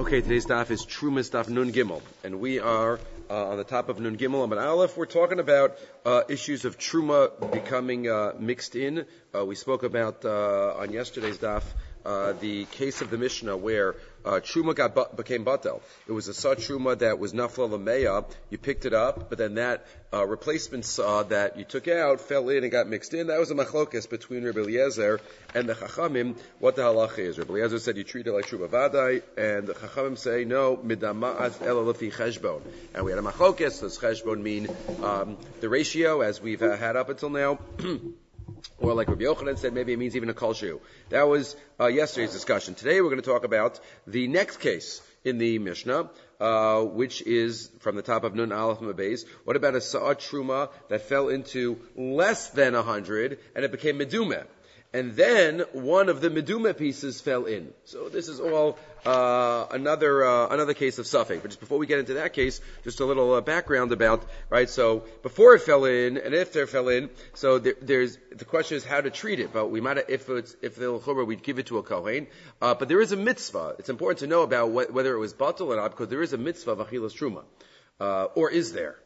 Okay, today's daf is Trumas daf Nun Gimel, and we are uh, on the top of Nun Gimel Amid Aleph. We're talking about uh, issues of Truma becoming uh, mixed in. Uh, we spoke about uh, on yesterday's daf uh, the case of the Mishnah where uh, truma got bu- became batel. It was a saw truma that was nafla lameya. You picked it up, but then that uh, replacement saw that you took out fell in and got mixed in. That was a machlokes between Rabbi Eliezer and the Chachamim. What the halacha is? Rabbi Eliezer said you treat it like truma vadai, and the Chachamim say no midama'at elalafi cheshbon. And we had a machlokes. Does cheshbon mean um, the ratio as we've uh, had up until now? Or like Rabbi Yochanan said, maybe it means even a kol shu. That was uh, yesterday's discussion. Today we're going to talk about the next case in the Mishnah, uh, which is from the top of Nun Aleph Mabeis. What about a Sa'at Truma that fell into less than a hundred and it became Medumeh? And then one of the meduma pieces fell in. So this is all uh, another uh, another case of suffix. But just before we get into that case, just a little uh, background about right. So before it fell in and if there fell in, so there, there's the question is how to treat it. But we might if it's if the chumrah we'd give it to a kohen. Uh, but there is a mitzvah. It's important to know about whether it was batal or not because there is a mitzvah of achilas truma, uh, or is there?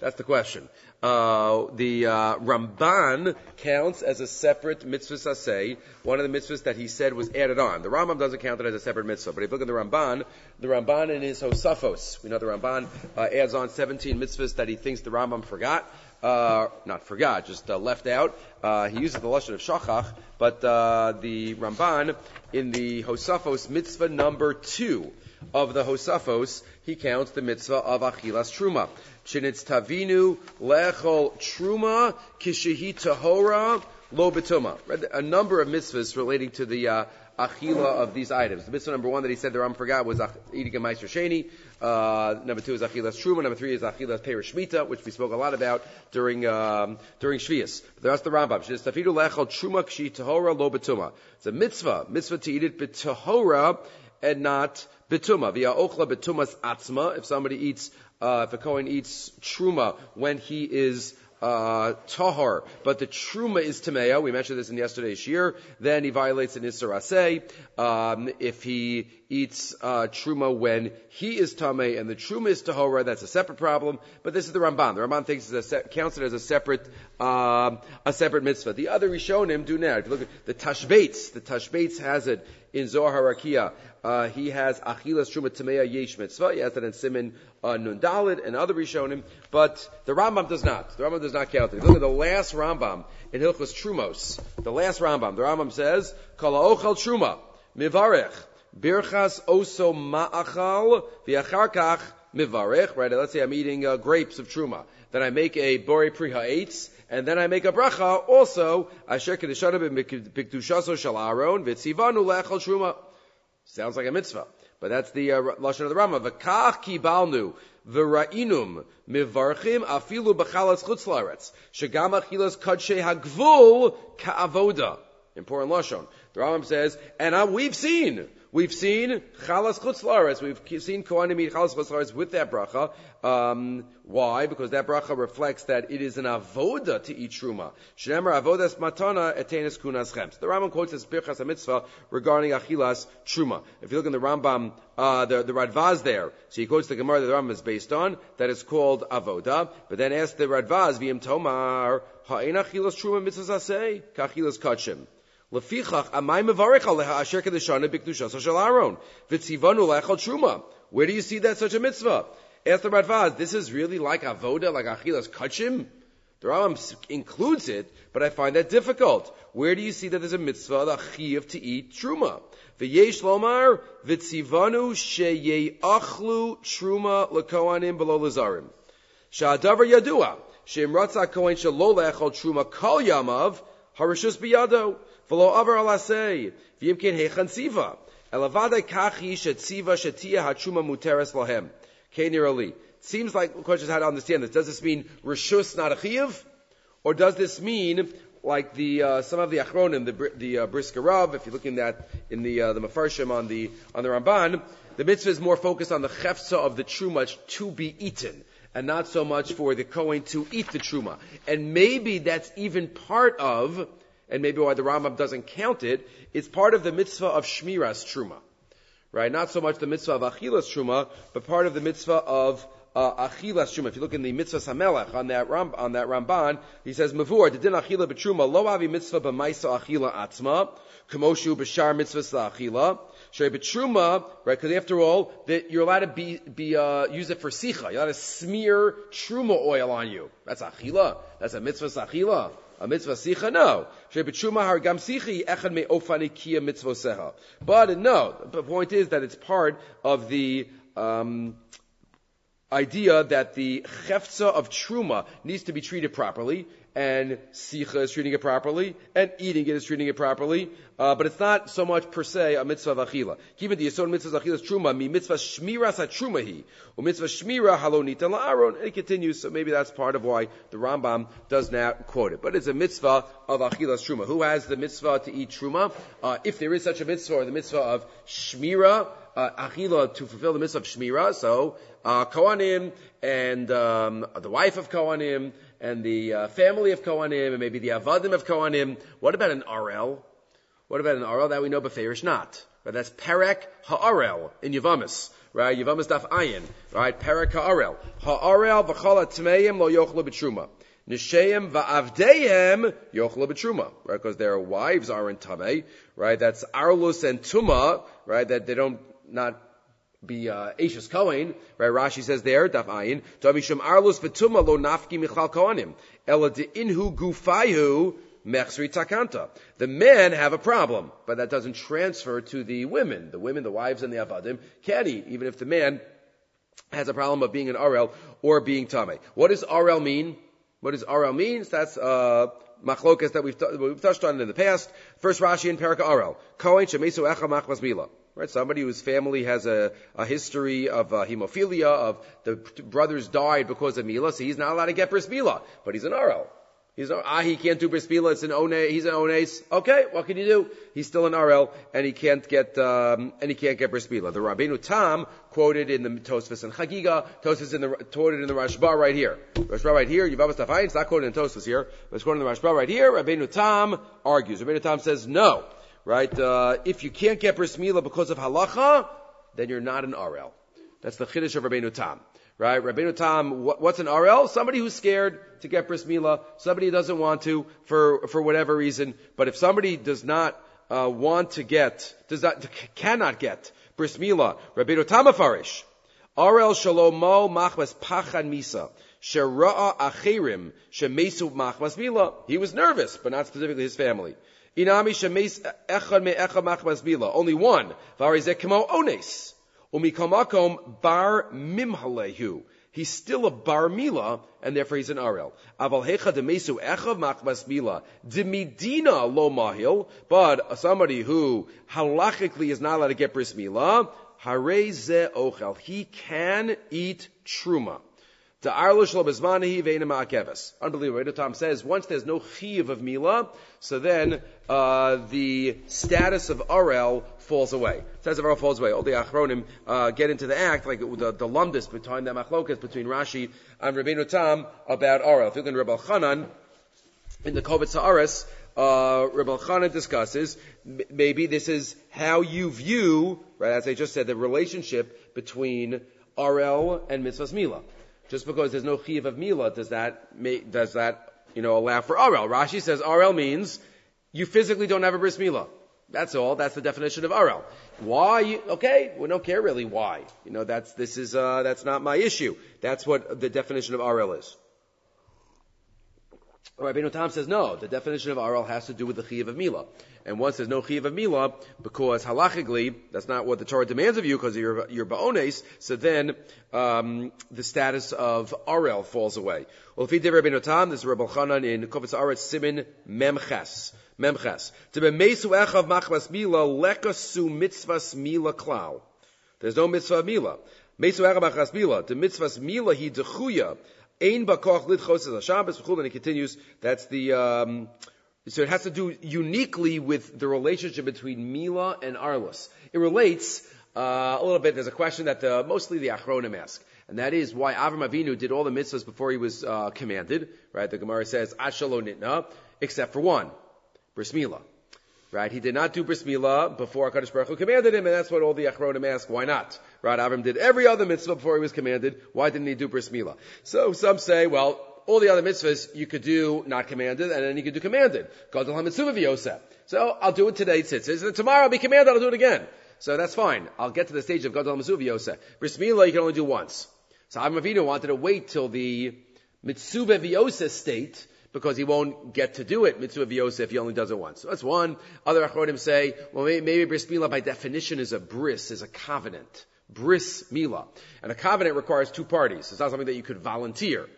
That's the question. Uh, the uh, Ramban counts as a separate mitzvah saseh, one of the mitzvahs that he said was added on. The Rambam doesn't count it as a separate mitzvah, but if you look at the Ramban, the Ramban in his Hosafos, we know the Ramban uh, adds on 17 mitzvahs that he thinks the Rambam forgot. Uh, not forgot, just uh, left out. Uh, he uses the lashon of shachach, but uh, the Ramban in the Hosafos mitzvah number two of the Hosafos, he counts the mitzvah of achilas truma. Shinitz tavinu lechol truma kishehi tahora lo betuma. A number of mitzvahs relating to the uh, achila of these items. The mitzvah number one that he said the Ram forgot was eating a maaser sheni. Uh, number two is achilas truma. Number three is achilas perish which we spoke a lot about during um, during shvius. That's the Rambam. Shinitz tavinu lechol truma kishehi tahora lo betuma. It's a mitzvah, mitzvah to eat it betahora and not betuma. Via ochla betumas atzma. If somebody eats uh, if a Kohen eats truma when he is uh, tahar, but the truma is tamea. We mentioned this in yesterday's year. Then he violates an isser. Um, if he eats uh, truma when he is tamei and the truma is tahora, that's a separate problem. But this is the Ramban. The Ramban thinks it's se- counts it as a separate uh, a separate mitzvah. The other Rishonim do now. If you look at the Tashbetz, the Tashbetz has it in Zohar Harakia. Uh, he has Achilas Truma Tameya Yesh Mitzvah. He has that in Simon uh, Nun Dalid and other Rishonim. But the Rambam does not. The Rambam does not count it. Look at the last Rambam in Hilchos Trumos. The last Rambam. The Rambam says, Kala Ochal Truma, Mivarech, Birchas Oso Ma'achal, V'acharkach Mivarech. Right, let's say I'm eating uh, grapes of Truma. Then I make a Bori Pri Ha'etz, and then I make a bracha also, Asher Kedishana B'Kdushaso Shal Aaron, V'tzivanu Le'achal Truma. Sounds like a mitzvah. But that's the uh, lashon of the Rama. V'kach kibalnu v'ra'inum mivarchim afilu b'chalas chutz la'aretz shegam achilas kadshe hagvul ka'avoda. Important lashon. The Rambam says, and uh, we've seen We've seen chalas chutz We've seen kohanim eat chalas chutz with that bracha. Um, why? Because that bracha reflects that it is an avoda to eat truma. Shnemer avodas matana etenis kunas chems. The Rambam quotes this birchas mitzvah regarding achilas truma. If you look in the Rambam, uh, the, the Radvaz there, so he quotes the Gemara that the Rambam is based on, that is called avoda, but then asks the Radvaz, v'im tomar, ha'en achilas truma mitzvah zaseh, ka'chilas kachim. Lefichach amay mevarich aleha asher shel Aaron v'tzivanu lechal truma. Where do you see that such a mitzvah? Ask the Radvaz. This is really like avoda, like achilas kachim. The Rambam includes it, but I find that difficult. Where do you see that there's a mitzvah, the chiv to eat truma? V'yesh lomar v'tzivanu sheyeachlu truma lekoanim below lazarim. Sha'adavar yadua she'im ratza kohen shelo lechal truma kol yamav harishus biyado. V'lo avar alasei, v'yimkin. Elavade kachi hachuma muteres. Kenir Seems like the question is how to understand this. Does this mean rishus not a chiyuv? Or does this mean like the uh, some of the achronim, the the uh, if you're looking at in the uh, the Mefarshim on the on the Ramban, the mitzvah is more focused on the chefza of the truma to be eaten, and not so much for the Kohen to eat the truma. And maybe that's even part of and maybe why the Rambam doesn't count it, it's part of the mitzvah of Shmiras Truma. right? Not so much the mitzvah of achilas truma, but part of the mitzvah of uh, achilas truma. If you look in the mitzvah samelech on that Ram, on that Ramban, he says mavur din achila betruma lo avi mitzvah b'maisa achila atzma kamoshu b'shar mitzvah achila. Shrei betruma, right? Because after all, that you're allowed to be be uh, use it for sicha. You're allowed to smear truma oil on you. That's achila. That's a mitzvah achila. A mitzvah sicha, no. But no, the point is that it's part of the um, idea that the cheftza of truma needs to be treated properly, and sicha is treating it properly, and eating it is treating it properly, uh, but it's not so much per se a mitzvah of achila. Given the yisod mitzvah of achila truma, mi mitzvah shmira sa trumahi, or mitzvah shmira halonita la'aron, and it continues, so maybe that's part of why the Rambam does not quote it. But it's a mitzvah of achila truma. Who has the mitzvah to eat truma? Uh, if there is such a mitzvah, or the mitzvah of shmira, uh, achila to fulfill the mitzvah of shmira, so uh, Kohanim and um, the wife of Kohanim, and the uh, family of Kohanim, and maybe the Avadim of Kohanim. What about an arel? What about an arel That we know Beferish not. Right? That's Perek Ha'arel in Yavamis. Right? Yavamis Daf Ayin. Right? Perek Ha'arel. Ha'arel v'chol atmeim lo yochlu b'truma. Nisheim va'avdeim yochlu b'truma. Right? Because their wives are in Tameh. Right? That's Arlus and Tuma. Right? That they don't not be uh, Ashes Kohen, right? Rashi says there, Daf Ayin, Tamishum Arlus V'tuma Lo Nafki Michal De Inhu Gufayu Mechsri Takanta. The men have a problem, but that doesn't transfer to the women. The women, the wives and the Avadim, can eat, even if the man has a problem of being an Arel or being Tame. What does Arel mean? What does Arel mean? That's, uh, machlokas that we've, t- we've touched on in the past. First Rashi in Perika Arel. Kohen Shemesu Echa Machmas Mila right? Somebody whose family has a, a history of uh, hemophilia, of the brothers died because of Mila, so he's not allowed to get bris Mila, but he's an arel. He's ah, he can't do bris Mila, it's an one, he's an ones. Okay, what can you do? He's still an arel, and he can't get, um, and he can't get bris Mila. The Rabbeinu Tam quoted in the Tosfos and Chagiga, Tosfos in the, quoted in the Rashba right here. Rashba right here, Yavamas Tafayin, it's not quoted in Tosfos here, but it's quoted in the Rashba right here, Rabbeinu Tam argues. Rabbeinu Tam says no right? Uh, if you can't get bris milah because of halacha, then you're not an arel. That's the chiddush of Rabbeinu Tam, right? Rabbeinu Tam, what's an arel? Somebody who's scared to get bris milah, somebody who doesn't want to for for whatever reason. But if somebody does not uh, want to get, does not, cannot get bris milah, Rabbeinu Tam afarish. arel shalomo machmas pachan misa. Shera'a achirim shemesu machmas mila. He was nervous, but not specifically his family. Inami shemes echad me echad machmas bila. Only one. Varizekimo ones. Umikamakom bar mimhalehu. He's still a bar mila, and therefore he's an arel. Aval hecha demesu echav machmas mila. Demidina lo mahil. But somebody who halachically is not allowed to get bris mila, hare ze ochel. He can eat truma. Unbelievable. Tom says once there's no chiv of Mila, so then uh, the status of Arel falls away. Status of Arel falls away. All the Achronim uh, get into the act, like the, the lumdus between the machlokas between Rashi and Rabbeinu Tam about Arel. If you look in Rabbi Chanan, in the Kovetz Haaros, uh, Rabbi Chanan discusses maybe this is how you view, right, as I just said, the relationship between Arel and Mitzvahs Mila. Just because there's no chiv of mila, does that make, does that, you know, allow for arel? Rashi says arel means you physically don't have a bris mila. That's all. That's the definition of arel. Why? You, okay, we don't care really why. You know, that's, this is, uh, that's not my issue. That's what the definition of arel is. Rabbeinu Tam says no. The definition of arel has to do with the chiv of mila. And once there's no chiv of mila, because halachically, that's not what the Torah demands of you because you're, you're ba'ones, so then, um, the status of arel falls away. Well, if he did Rabbi Tam, this is Rabbi Chanan in Kovetz Haaros Simin Memches. Memches. To be mesu echav machmas mila, lekasu mitzvahs mila klau. There's no mitzvah mila. Mesu echav machmas mila. The mitzvahs mila he dechuya. Ein bakoch litchos Shabbos. And he continues, that's the, um, so it has to do uniquely with the relationship between Mila and Arlus. It relates uh, a little bit. There's a question that the, mostly the Achronim ask, and that is why Avram Avinu did all the mitzvahs before he was uh, commanded. Right? The Gemara says Ashalo Nitna, except for one, Bris Mila. Right? He did not do bris milah before HaKadosh Baruch Hu commanded him, and that's what all the Achronim ask. Why not? Right? Avram did every other mitzvah before he was commanded. Why didn't he do bris milah? So some say, well, all the other mitzvahs you could do not commanded, and then you could do commanded. Gadol HaMitzvah So I'll do it today, tzitzis, and tomorrow I'll be commanded, I'll do it again. So that's fine. I'll get to the stage of Gadol HaMitzvah Yosef. Bris milah you can only do once. So Avram Avinu wanted to wait till the Mitzvah V'Yosef state, because he won't get to do it, mitzvah v'yosef, if he only does it once. So that's one. Other achronim say, well, maybe, maybe bris milah by definition is a bris, is a covenant. Bris milah. And a covenant requires two parties. It's not something that you could volunteer.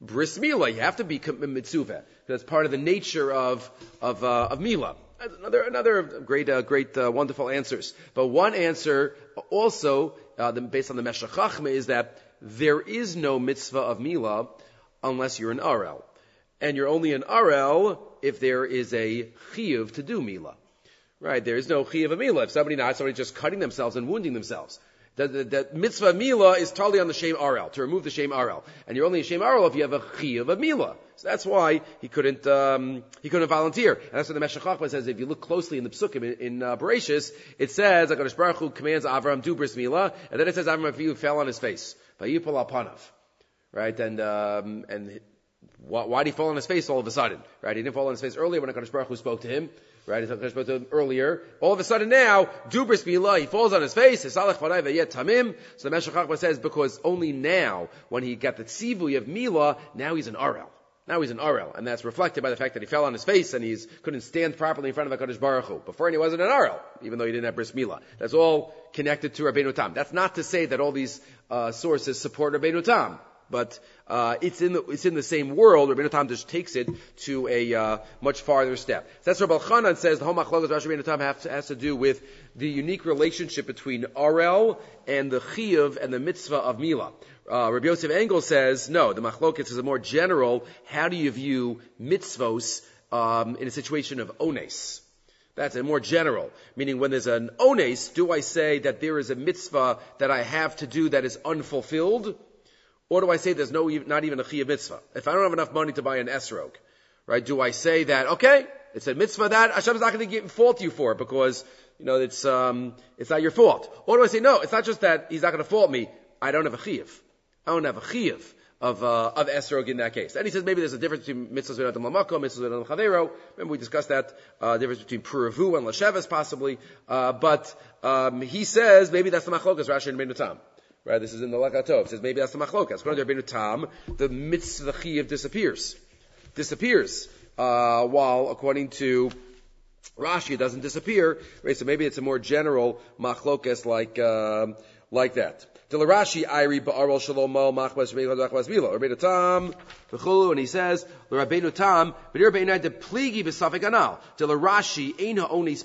Bris milah, you have to be mitzvah. That's part of the nature of, of, uh, of milah. Another, another great, uh, great, uh, wonderful answers. But one answer also, uh, based on the Meshach is that there is no mitzvah of milah unless you're an Arel and you're only an Arel if there is a chiyuv to do mila. Right? There is no chiyuv of mila. If somebody not, somebody just cutting themselves and wounding themselves. The, the, the mitzvah mila is totally on the shame arel, to remove the shame arel. And you're only a shame arel if you have a chiyuv of mila. So that's why he couldn't, um, he couldn't volunteer. And that's what the Meshach says, if you look closely in the psukim in, in uh, Bereshis, it says, HaKadosh Baruch Hu commands Avram do bris mila, and then it says Avram Avinu fell on his face. Right? And, um, and why, why did he fall on his face all of a sudden? Right? He didn't fall on his face earlier when HaKadosh Baruch Hu spoke to him. Right? He spoke to him earlier. All of a sudden now, Dubris Bila, he falls on his face. So the Meshach says, because only now, when he got the tzivui of Mila, now he's an Arel. Now he's an Arel, and that's reflected by the fact that he fell on his face and he couldn't stand properly in front of HaKadosh Baruch Hu. Before he wasn't an Arel, even though he didn't have bris milah. That's all connected to Rabbeinu Tam. That's not to say that all these uh, sources support Rabbeinu Tam but uh, it's in the it's in the same world. Rabbeinu Tam just takes it to a uh, much farther step. So that's what Balchanan says. The whole machlokas Rashi Rabbeinu Tam has, has, to do with the unique relationship between Arel and the chiyuv and the mitzvah of Mila. Uh, Rabbi Yosef Engel says no. The machlokas is a more general. How do you view mitzvos um, in a situation of ones? That's a more general, meaning when there's an ones, do I say that there is a mitzvah that I have to do that is unfulfilled? Or do I say there's no, not even a chiyah mitzvah? If I don't have enough money to buy an esrog, right, do I say that, okay, it's a mitzvah that Hashem's not going to fault you for because, you know, it's, um, it's not your fault. Or do I say, no, it's not just that he's not going to fault me, I don't have a chiyuv. I don't have a chiyuv of, uh, of esrog in that case. And he says maybe there's a difference between mitzvahs with Adam Lamako, mitzvahs with Adam Chavero. Remember we discussed that, uh, difference between Puravu and Lasheves possibly. Uh, but, um, he says maybe that's the machlokas Rashi and Benutam. Right? This is in the Lekach Tov. It says maybe that's the machlokas. According to Rabbeinu Tam, the mitzvah chiyav disappears. Disappears. Uh, while according to Rashi, it doesn't disappear. Right? So maybe it's a more general machlokas like, uh, like that. The Rashi Iri Ba'arol Shalom Mal Machmas Machmas Milo Rabbeinu Tam V'chulu and he says Rabbeinu Tam B'dir Beinai De Pligi B'Safik Anal The Rashi Eina Onis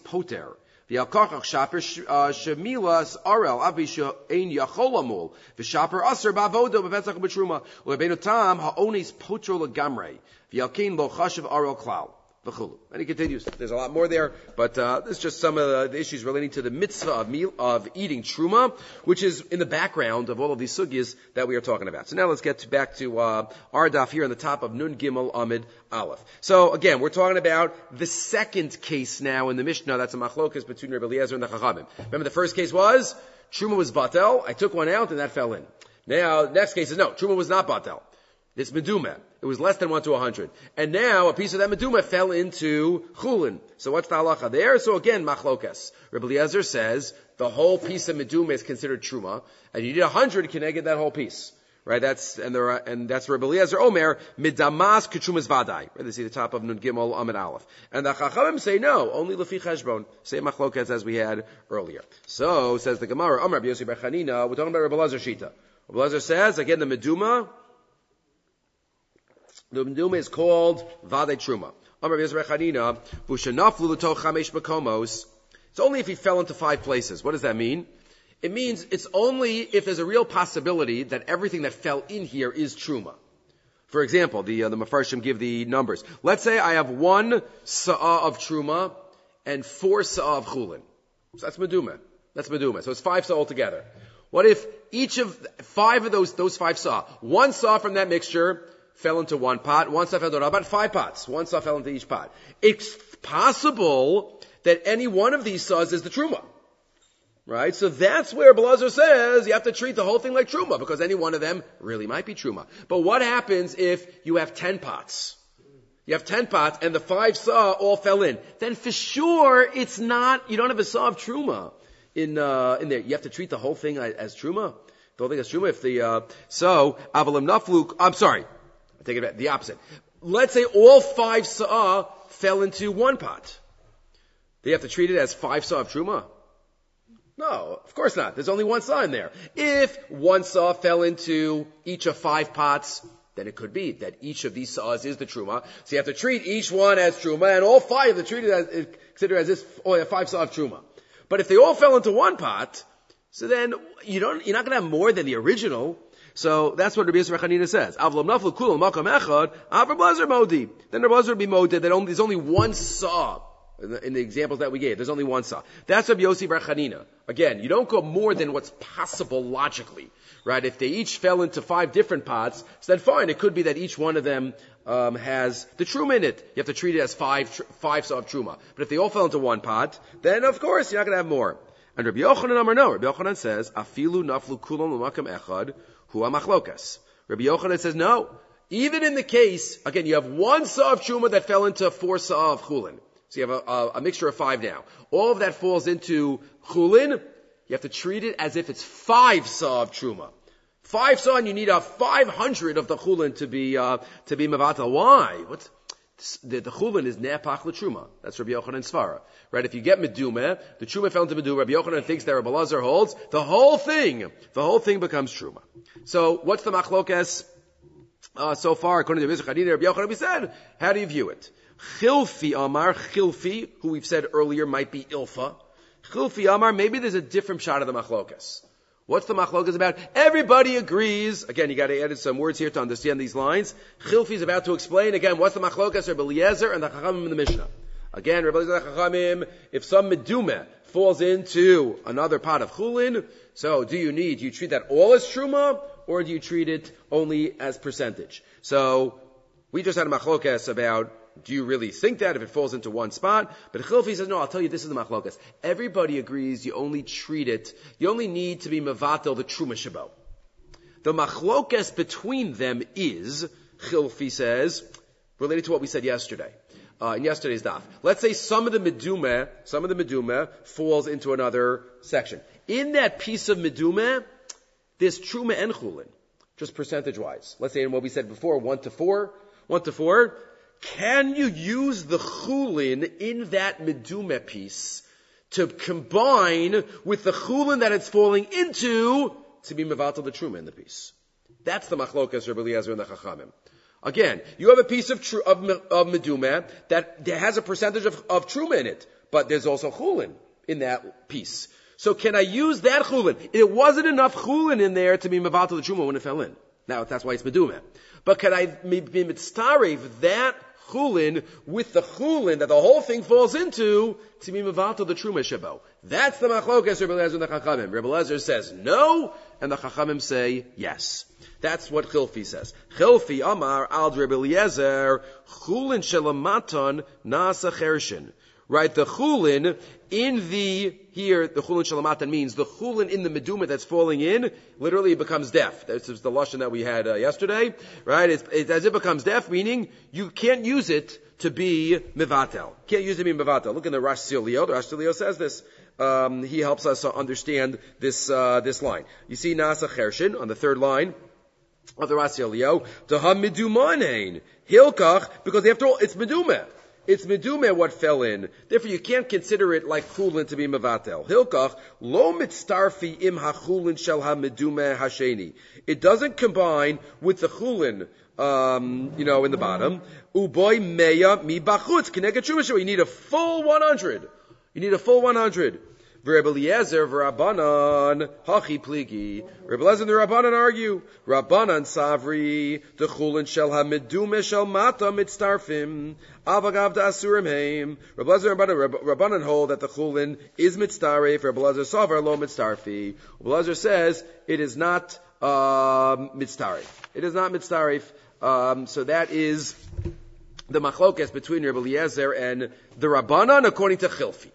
Poter V'yalkachach shaper uh, shemilas arel avi she'ein yacholamul. V'shaper aser ba'avodo b'vetzach b'truma u'lebeinu tam ha'onis potro legamrei v'yalkein lo chashav arel klal. And he continues. There's a lot more there, but uh, this is just some of the, the, issues relating to the mitzvah of meal of eating truma, which is in the background of all of these sugyas that we are talking about. So now let's get to, back to uh, our here on the top of Nun Gimel Amid Aleph. So again, we're talking about the second case now in the Mishnah. That's a machlokas between Rabbi Eliezer and the Chachamim. Remember the first case was truma was batel. I took one out and that fell in. Now next case is no, truma was not batel. It's meduma. It was less than 1 to a 100. And now a piece of that meduma fell into chulin. So what's the halacha there? So again, machlokas. Rabbi Eliezer says the whole piece of meduma is considered truma, and you need a 100 get that whole piece. Right, that's, and there are, and that's Rabbi Eliezer Omer, midamas ketrumas vadai. Right, they see the top of Nun Gimel Amid Aleph. And the Chachamim say no, only lefi cheshbon. Say machlokas as we had earlier. So, says the Gemara, Omer Rabbi Yossi Bechanina, we're talking about Rabbi Eliezer Shita. Rabbi Eliezer says, again, the meduma, the Meduma is called Vade Truma. It's only if he fell into five places. What does that mean? It means it's only if there's a real possibility that everything that fell in here is Truma. For example, the, uh, the Mefarshim give the numbers. Let's say I have one Sa'ah of Truma and four Sa'ah of Chulin. So that's Meduma. That's Meduma. So it's five Sa'ah altogether. What if each of five of those, those five Sa'ah, one Sa'ah from that mixture fell into one pot, one stuff fell into about five pots. One stuff fell into each pot. It's possible that any one of these saws is the truma. Right? So that's where Belazar says you have to treat the whole thing like truma because any one of them really might be truma. But what happens if you have ten pots? You have ten pots and the five saw all fell in. Then for sure it's not, you don't have a saw of truma in, uh, in there. You have to treat the whole thing as truma. The whole thing as truma. If the, uh, so, avalim nafluk, I'm sorry. I take it back, the opposite. Let's say all five saw fell into one pot. You have to treat it as five saw of truma? No, of course not. There's only one saw in there. If one saw fell into each of five pots, then it could be that each of these saws is the truma. So you have to treat each one as truma, and all five are treated as considered as this oh, yeah, five saw of truma. But if they all fell into one pot, so then you don't, you're not going to have more than the original. So that's what Rabbi Yisrael Chanina says. Avlam naflu kulam makam echad, avram blazer modi. Then the blazer would be moded that only, there's only one saw in the, in the, examples that we gave. There's only one saw. That's Rabbi Yossi Bar. Again, you don't go more than what's possible logically, right? If they each fell into five different pots, so then fine. It could be that each one of them um, has the truma in it. You have to treat it as five five saw of truma. But if they all fell into one pot, then of course you're not going to have more. And Rabbi Yochanan Amar no. Rabbi Yochanan says, "Afilu naflu kulam echad hu machlokas." Rabbi Yochanan says, "No." Even in the case, again, you have one saw of truma that fell into four saw of chulin. So you have a, a, a, mixture of five now. All of that falls into chulin. You have to treat it as if it's five saw of truma. Five saw, and you need a five hundred of the chulin to be uh, to be mavata. Why? What's the, the chulin is nepach truma. That's Rabbi Yochanan Svara. Right? If you get meduma, the truma fell into meduma. Rabbi Yochanan thinks that Rabbi Lazar holds the whole thing. The whole thing becomes truma. So what's the machlokes uh, so far according to Rabbi Yochanan? We said, how do you view it? Chilfi Amar, Chilfi, who we've said earlier might be Ilfa. Chilfi Amar, maybe there's a different shot of the machlokas. What's the machlokas about? Everybody agrees. Again, you got to add some words here to understand these lines. Chilfi is about to explain again what's the machlokas Rabbi Eliezer and the Chachamim in the Mishnah. Again, Rabbi Eliezer Chachamim, if some medumeh falls into another pot of chulin, so do you need, do you treat that all as truma, or do you treat it only as percentage? So, we just had a machlokas about do you really think that if it falls into one spot? But Chilfi says, no, I'll tell you, this is the machlokas. Everybody agrees you only treat it, you only need to be mevatel the truma shabo. The machlokas between them is, Chilfi says, related to what we said yesterday. Uh, in yesterday's daf. Let's say some of the meduma, some of the meduma falls into another section. In that piece of meduma, there's truma and chulin, just percentage wise. Let's say in what we said before, one to four, one to four, can you use the chulin in that meduma piece to combine with the chulin that it's falling into to be mevatel the truma in the piece? That's the machlokas Rabbi Eliezer and the Chachamim. Again, you have a piece of, tr- of, of meduma that has a percentage of, of truma in it, but there's also chulin in that piece. So can I use that chulin? It wasn't enough chulin in there to be mevatel the truma when it fell in. Now that's why it's meduma. But can I be mitztarev that chulin with the chulin that the whole thing falls into to mevato the truma shabo. That's the machlokas Rebbe Lezer and the Chachamim. Rebbe Lezer says no, and the Chachamim say yes. That's what Chilfi says. Chilfi Amar al Rebbe Eliezer chulin shelamaton nasa chershin. Right, the chulin in the here the chulin shalamatan means the chulin in the meduma that's falling in literally it becomes deaf. This is the lashon that we had uh, yesterday. Right, it's, as it becomes deaf, meaning you can't use it to be mivatel. Can't use it to be mivatel. Look in the Rash Sirilio. The Rash Sirilio says this. Um, he helps us to understand this uh, this line. You see Nasa Chershin on the third line of the Rash Sirilio. To ha midumanein hilkach because after all it's medumah. It's medume what fell in. Therefore, you can't consider it like chulin to be mevatel. Hilkach lo mitztarfi im hachulin shel ha-medume hasheni. It doesn't combine with the chulin, um, you know, in the bottom. Uboy meya mi bachutz You need a full 100. You need a full 100. Rabbi Eliezer v'Rabbanan hachi pligi. And the Rabbanan argue. Rabbanan savri the chulin shel hamidume shel mata mitztarfim avagav da'asurim heim. Rabbi Eliezer and Rabbanan hold that the chulin is mitztarif. Rabbi Eliezer savar lo mitztarfi. Rabbi Eliezer says it is not uh. It is not mitztarif. Um, so that is the machlokes between Rabbi Eliezer and the Rabbanan according to Chilfi.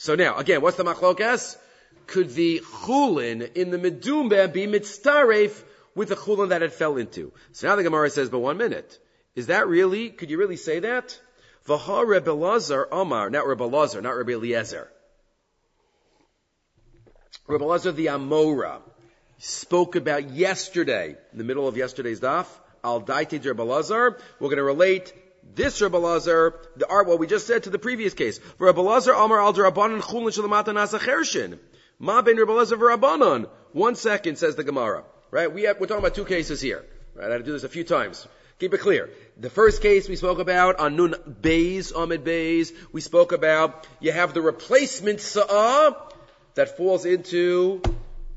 So now, again, what's the machlokes? Could the chulin in the medumba be mitzaref with the chulin that it fell into? So now the Gemara says, but one minute. Is that really, could you really say that? Vaha Rebbe Lazar Omar, not Rebbe Lazar, not Rebbe Eliezer. Rebbe Lazar the Amora spoke about yesterday, in the middle of yesterday's daf, Al Daiti Rebbe Lazar. We're going to relate this Rebbe Lazar, the art, what we just said to the previous case. Rebbe Lazar Omar Al Rabbanan Chulin Shalamata Nasa Chershin. Ma ben Rebbe Lazar. One second, says the Gemara. Right? We have, we're talking about two cases here. Right? I had to do this a few times. Keep it clear. The first case we spoke about on Nun Bays, Ahmed Bays, we spoke about you have the replacement Sa'ah that falls into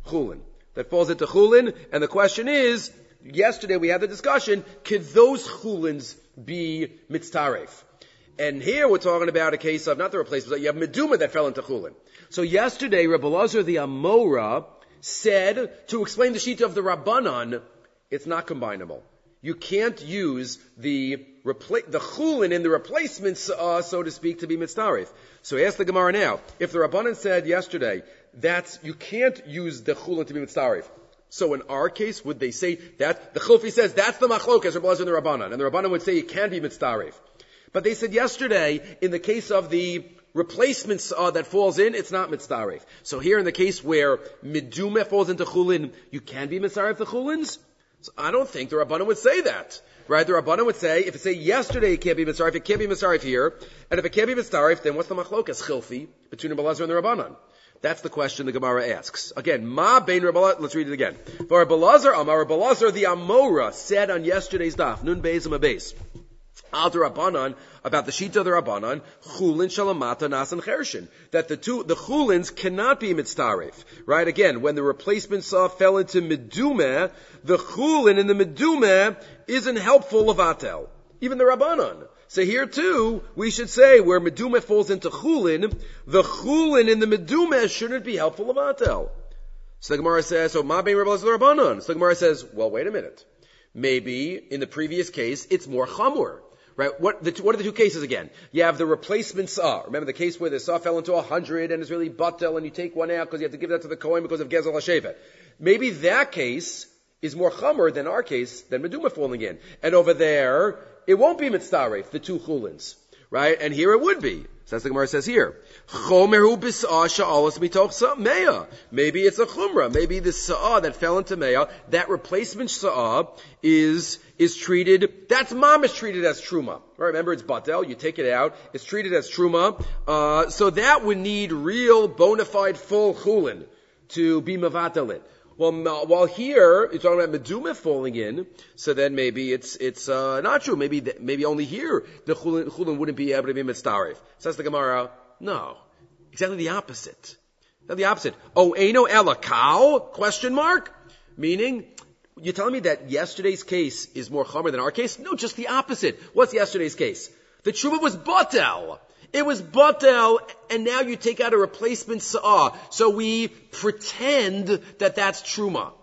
Chulin. That falls into Chulin, and the question is, yesterday we had the discussion, could those Chulins be Mitztaref? And here we're talking about a case of, not the replacement, but you have Meduma that fell into Chulin. So yesterday, Rabbi Lazar the Amora said, to explain the sheet of the Rabbanon, it's not combinable. You can't use the repla- the chulin in the replacements, uh, so to speak, to be mitzdarif. So ask the Gemara now. If the Rabbanan said yesterday that you can't use the chulin to be mitzdarif, so in our case, would they say that the Chilfi says that's the machlokas Rabbi and the Rabbanan, and the Rabbanan would say it can be mitzdarif. But they said yesterday, in the case of the replacements uh, that falls in, it's not mitzdarif. So here in the case where midumeh falls into chulin, you can be mitzdarif the chulins. So I don't think the Rabbanan would say that. Right? The Rabbanan would say, if it say yesterday it can't be Mitzarif, it can't be Mitzarif here, and if it can't be Mitzarif, then what's the machlokas chilfi between the Belazar and the Rabbanan? That's the question the Gemara asks. Again, Ma Bein Rabbalazar, let's read it again. For Belazar, Amar Belazar, the Amora said on yesterday's daf, Nun Beis Beis. Al Rabbanan about the sheet of the Rabbanan, Chulin Shalamata Nasan Chershin. That the two, the Chulins cannot be Mitztarif. Right? Again, when the replacement saw fell into Medume, the Chulin in the Medume isn't helpful of Atel. Even the Rabbanan. So here too, we should say where Medume falls into Chulin, the Chulin in the Medume shouldn't be helpful Lavatel. So the Gemara says, so Ma Bein Rabbanan. So the Gemara says, well, wait a minute. Maybe in the previous case, it's more chamur. Right? What, the, what are the two cases again? You have the replacement saw. Remember the case where the saw fell into a hundred and it's really batel and you take one out because you have to give that to the Kohen because of Gezel HaShevet. Maybe that case is more chamer than our case, than Meduma falling in. And over there, it won't be mitzaref, the two chulins. Right? And here it would be. So that's the Gemara says here. Maybe it's a chumra. Maybe the sa'ah that fell into meya, that replacement sa'ah is, is treated, that's mom is treated as truma. Right? Remember it's batel, you take it out, it's treated as truma. Uh, so that would need real bona fide full chulin to be mavatalit. Well, while here you're talking about meduma falling in, so then maybe it's it's uh, not true. Maybe maybe only here the chulin, wouldn't be able to be mitzdarif. Says the Gemara, no, exactly the opposite. Not the opposite. Oh, eno ela cow? Question mark. Meaning, you're telling me that yesterday's case is more chomer than our case? No, just the opposite. What's yesterday's case? The tshuva was batel. It was batel, and now you take out a replacement sa'ah. So we pretend that that's truma.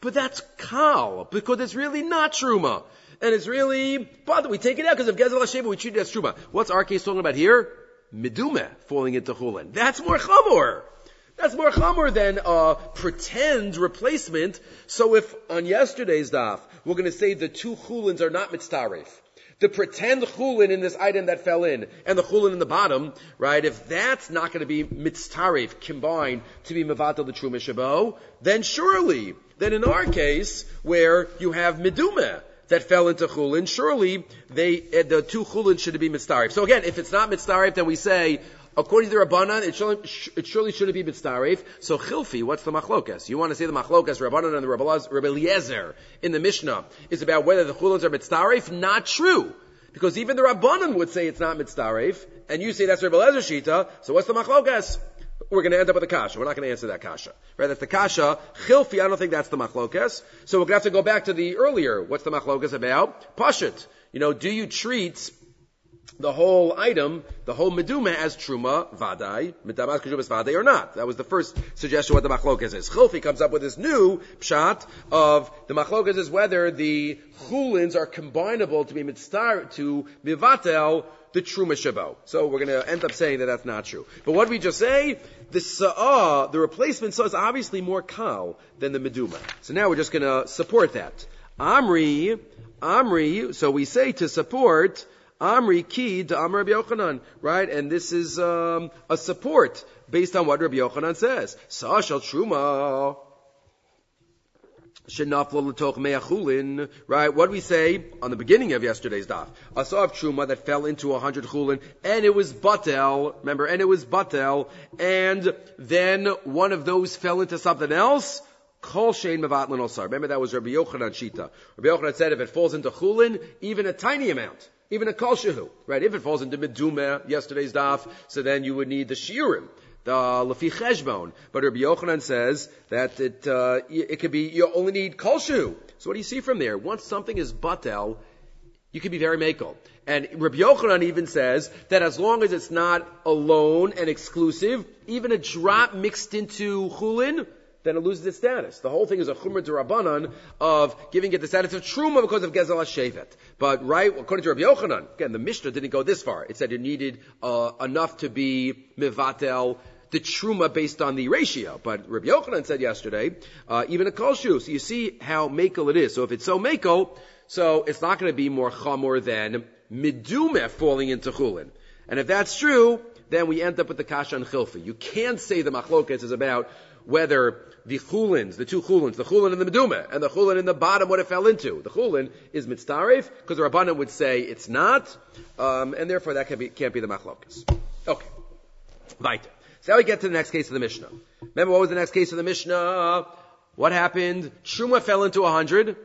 But that's kal, because it's really not truma. And it's really, but we take it out because of Gezel HaSheva, we treat it as truma. What's our case talking about here? Medume falling into chulin. That's more chamor. That's more chamor than a pretend replacement. So if on yesterday's daf, we're going to say the two chulins are not mitztarif, the pretend chulin in this item that fell in, and the chulin in the bottom, right? If that's not going to be mitztarif combined to be mevatel the truma shabo, then surely, then in our case, where you have medume that fell into chulin, surely they, eh, the two chulin should be mitztarif. So again, if it's not mitztarif, then we say, According to the Rabbanan, it surely, it surely shouldn't be mitzdaref. So chilfi, what's the machlokas? You want to say the machlokas, Rabbanan and the Rabbi Eliezer in the Mishnah is about whether the chulins are mitzdaref? Not true. Because even the Rabbanan would say it's not mitzdaref, and you say that's Rabbi Eliezer shita, so what's the machlokas? We're going to end up with a kasha. We're not going to answer that kasha. Right? That's the kasha. Chilfi, I don't think that's the machlokas. So we're going to have to go back to the earlier. What's the machlokas about? Pashit. You know, do you treat the whole item, the whole meduma as truma vadai, medamas keshumas vadai or not. That was the first suggestion what the machlokas is. Chilfi comes up with this new pshat of the machlokas is whether the chulins are combinable to be mitzvah to mivatel the truma shabo. So we're going to end up saying that that's not true. But what we just say? The sa'ah, the replacement sa'ah is obviously more kal than the meduma. So now we're just going to support that. Amri, Amri, so we say to support Amri ki to Amr Rabbi Yochanan, right? And this is um, a support based on what Rabbi Yochanan says. Truma. Right? What do we say on the beginning of yesterday's daf? A saw of truma that fell into a hundred chulin, and it was batel. Remember, and it was batel, and then one of those fell into something else. Kol shein mevatlin osar. Remember that was Rabbi Yochanan shita. Rabbi Yochanan said if it falls into chulin, even a tiny amount, even a kol shehu, right? If it falls into medumeh, yesterday's daf, so then you would need the shiurim, the lefi cheshbon. But Rabbi Yochanan says that it uh, it could be you only need kol shehu. So what do you see from there? Once something is batel, you can be very makel. And Rabbi Yochanan even says that as long as it's not alone and exclusive, even a drop mixed into chulin, then it loses its status. The whole thing is a chumrah derabanan of giving it the status of truma because of gezel shevet. But right, according to Rabbi Yochanan, again, the Mishnah didn't go this far. It said it needed uh, enough to be mivatel the truma based on the ratio. But Rabbi Yochanan said yesterday, uh, even a kolshu. So you see how makel it is. So if it's so makel, so it's not going to be more chamor than midumeh falling into chulin. And if that's true, then we end up with the kashan chilfi. You can't say the machlokas is about whether the chulins, the two chulins, the chulin and the meduma, and the chulin in the bottom, what it fell into. The chulin is mitzdarif, because the Rabbanan would say it's not, um, and therefore that can be, can't be the machlokas. Okay. Weiter. So now we get to the next case of the Mishnah. Remember what was the next case of the Mishnah? What happened? Truma fell into a hundred.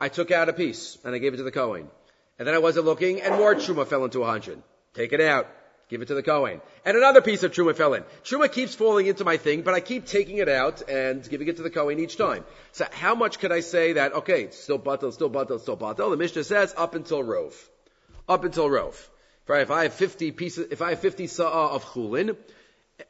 I took out a piece, and I gave it to the Kohen. And then I wasn't looking, and more Truma fell into a hundred. Take it out. Give it to the Kohen. And another piece of Truma fell in. Truma keeps falling into my thing, but I keep taking it out and giving it to the Kohen each time. So how much could I say that, okay, it's still batel, still batel, still batel? The Mishnah says up until Rove. Up until Rove. Right, if I have 50 pieces, if I have 50 sa'ah of chulin,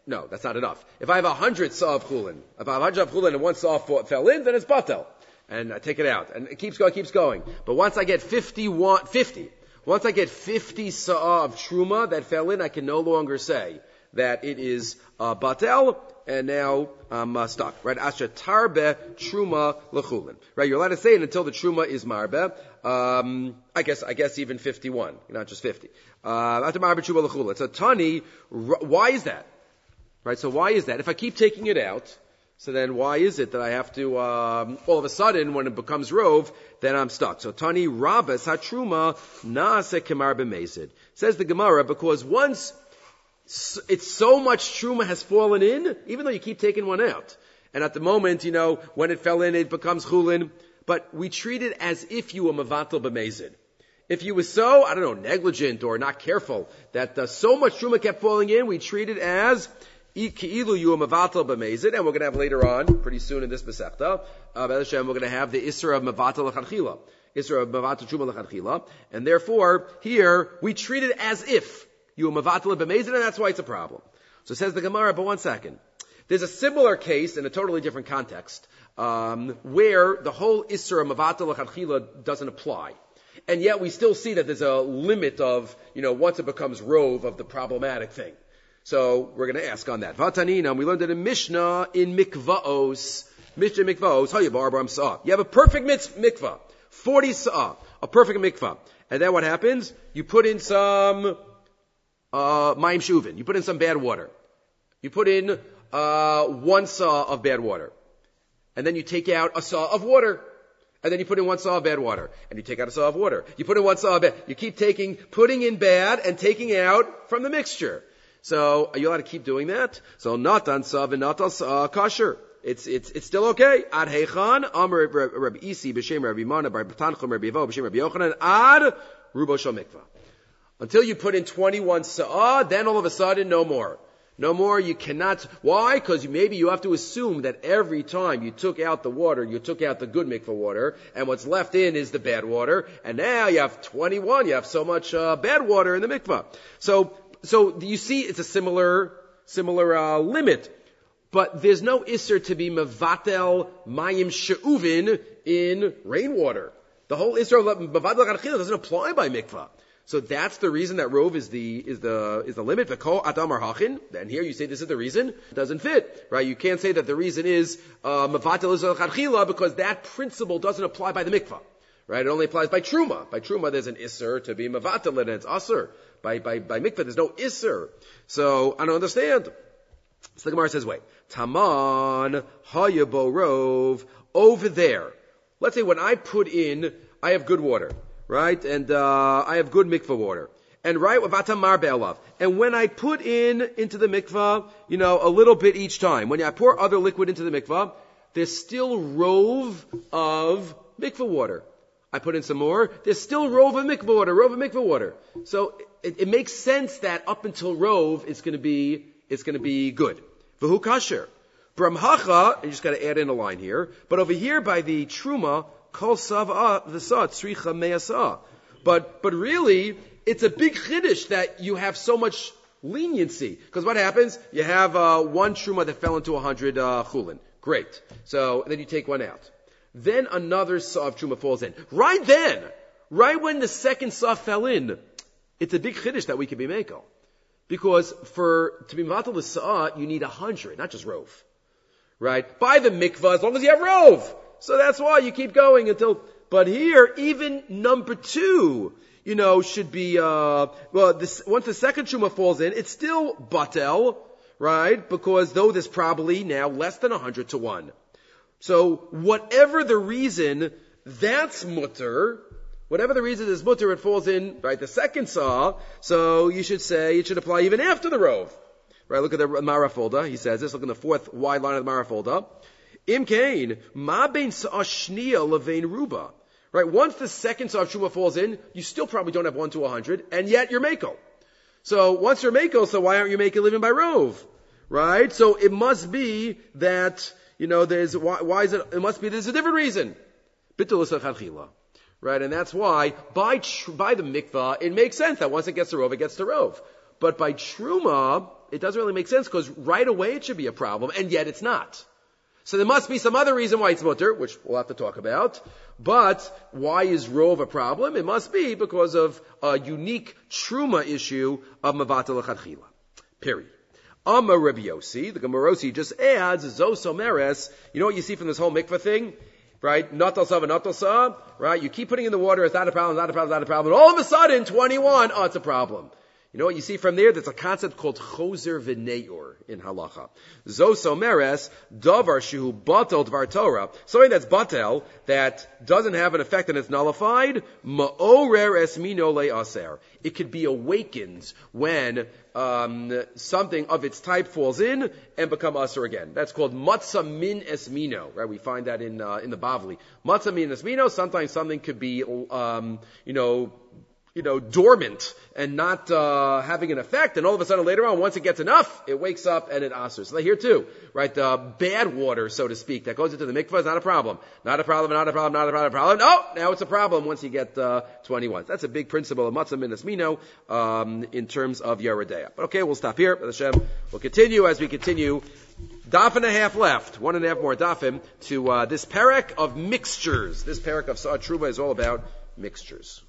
no, that's not enough. If I have 100 sa'ah of chulin, if I have 100 of chulin and one sa'ah fell in, then it's batel. And I take it out. And it keeps going, keeps going. But once I get 51, 50, once I get 50 sa'ah of truma that fell in, I can no longer say that it is uh, batel, and now I'm uh, stuck. Right? Asher tarbe truma lechulin. Right? You're allowed to say it until the truma is marbe. Um, I guess I guess even 51, not just 50. Uh, after marbe truma lechulin. A tani. Why is that? Right? So why is that? If I keep taking it out, so then why is it that I have to, um, all of a sudden, when it becomes rove, then I'm stuck? So Tani Rabbas Hatruma Naase Kemar B'mezid. Says the Gemara, because once it's so much truma has fallen in, even though you keep taking one out. And at the moment, you know, when it fell in, it becomes chulin. But we treat it as if you were mavatal b'mezid. If you were so, I don't know, negligent or not careful that uh, so much truma kept falling in, we treat it as Ki'ilu you mavatal b'mezid, and we're going to have later on, pretty soon in this Masechta, uh, we're going to have the Isra of mavatal l'chadchila. Isra of mavatal truma l'chadchila. And therefore, here, we treat it as if you mavatal b'mezid, and that's why it's a problem. So says the Gemara, but one second. There's a similar case in a totally different context, um, where the whole Isra mavatal l'chadchila doesn't apply. And yet we still see that there's a limit of, you know, once it becomes rove of the problematic thing. So we're going to ask on that. Vatanina, we learned it in Mishnah in Mikvaos. Mishnah Mikvaos, Hayabar Bram Sa'ah. You have a perfect mikvah. 40 Sa'ah. A perfect mikvah. And then what happens? You put in some, uh, Maim Shuvin. You put in some bad water. You put in, uh, one saw of bad water. And then you take out a saw of water. And then you put in one saw of bad water. And you take out a saw of water. You put in one saw of bad. You keep taking, putting in bad and taking out from the mixture. So are you allowed to keep doing that? So not on sav and not on kosher. It's, it's, it's still okay. Ad heichan, Amr Rabbi Isi, B'Shem Rabbi Mana, Rabbi Tanchum, Rabbi Vo, B'Shem Rabbi Yochanan, Ad Rubo Mikvah. Until you put in 21 sa'ah, then all of a sudden, no more. No more, you cannot. Why? Because maybe you have to assume that every time you took out the water, you took out the good mikvah water, and what's left in is the bad water, and now you have 21, you have so much uh, bad water in the mikvah. So, so you see, it's a similar, similar uh, limit. But there's no isser to be mevatel mayim she'uvin in rainwater. The whole isser of mevatel doesn't apply by mikvah. So that's the reason that rove is the is the is the limit. V'kol adam hachin. And here you say this is the reason. It doesn't fit, right? You can't say that the reason is uh, mavatel uh, because that principle doesn't apply by the mikvah, right? It only applies by truma. By truma, there's an isser to be mavatel and it's usser. By by by mikvah, there's no isser. So I don't understand. So the Gemara says, wait, taman hayabo rove over there. Let's say when I put in, I have good water right? And uh, I have good mikvah water. And right, vatamar be'elav. And when I put in into the mikvah, you know, a little bit each time, when I pour other liquid into the mikvah, there's still rove of mikvah water. I put in some more. There's still rove of mikvah water, rove of mikvah water. So it, it makes sense that up until rove, it's going to be it's going to be good. V'hu kasher. Bramhacha, you just got to add in a line here. But over here by the truma, Kol sava v'sa tzricha me'asa. But, but really, it's a big chiddush that you have so much leniency. Because what happens? You have uh, one truma that fell into a hundred uh, chulin. Great. So then you take one out. Then another saw of truma falls in. Right then, right when the second saw fell in, it's a big chiddush that we can be mako. Because for to be matal the saw, you need a hundred, not just rove. Right? By the mikvah, as long as you have rove. So that's why you keep going until, but here, even number two, you know, should be, uh, well, this, once the second truma falls in, it's still Batel, right? Because though there's probably now less than a hundred to one. So whatever the reason, that's mutter. Whatever the reason is mutter, it falls in, right, the second saw. So you should say it should apply even after the rove. Right, look at the Marafolda. He says this. Look in the fourth wide line of the Marafolda. Im kain, ma bein sa'ashniya levein ruba. Right, once the second Sa'av truma falls in, you still probably don't have one to a hundred, and yet you're Mako. So once you're Mako, so why aren't you making a living by Rove? Right? So it must be that, you know, there's, why, why is it, it must be there's a different reason. Right, and that's why by, by the mikvah, it makes sense that once it gets to Rove, it gets to Rove. But by Truma, it doesn't really make sense because right away it should be a problem, and yet it's not. So there must be some other reason why it's mutter, which we'll have to talk about. But why is rove a problem? It must be because of a unique truma issue of mavatal. Period. Amma Rabbi the Gemarosi just adds zosomeres. You know what you see from this whole mikvah thing? Right? Natal sa natal sa. Right? You keep putting in the water, it's not a problem, not a problem, not a problem. And all of a sudden, 21, oh, it's a problem. You know what you see from there? There's a concept called choser v'neor in halacha. Zosomeres davar shehu batel dvar Torah. Something that's batel that doesn't have an effect and it's nullified. Ma'orer esmino le'aser. It could be awakened when um, something of its type falls in and become aser again. That's called matzah min esmino. Right? We find that in uh, in the Bavli. Matzah min esmino. Sometimes something could be um, you know you know, dormant and not uh, having an effect, and all of a sudden later on, once it gets enough, it wakes up and it asers. So here too, right? The bad water, so to speak, that goes into the mikvah is not a problem. Not a problem, not a problem, not a problem, problem. No, now it's a problem once you get uh, 21. That's a big principle of matzah minas mino um, in terms of Yeridea. But okay, we'll stop here. Hashem, we'll continue as we continue. Daf and a half left, one and a half more dafim to uh, this parak of mixtures. This parak of Sa'at Truma is all about mixtures.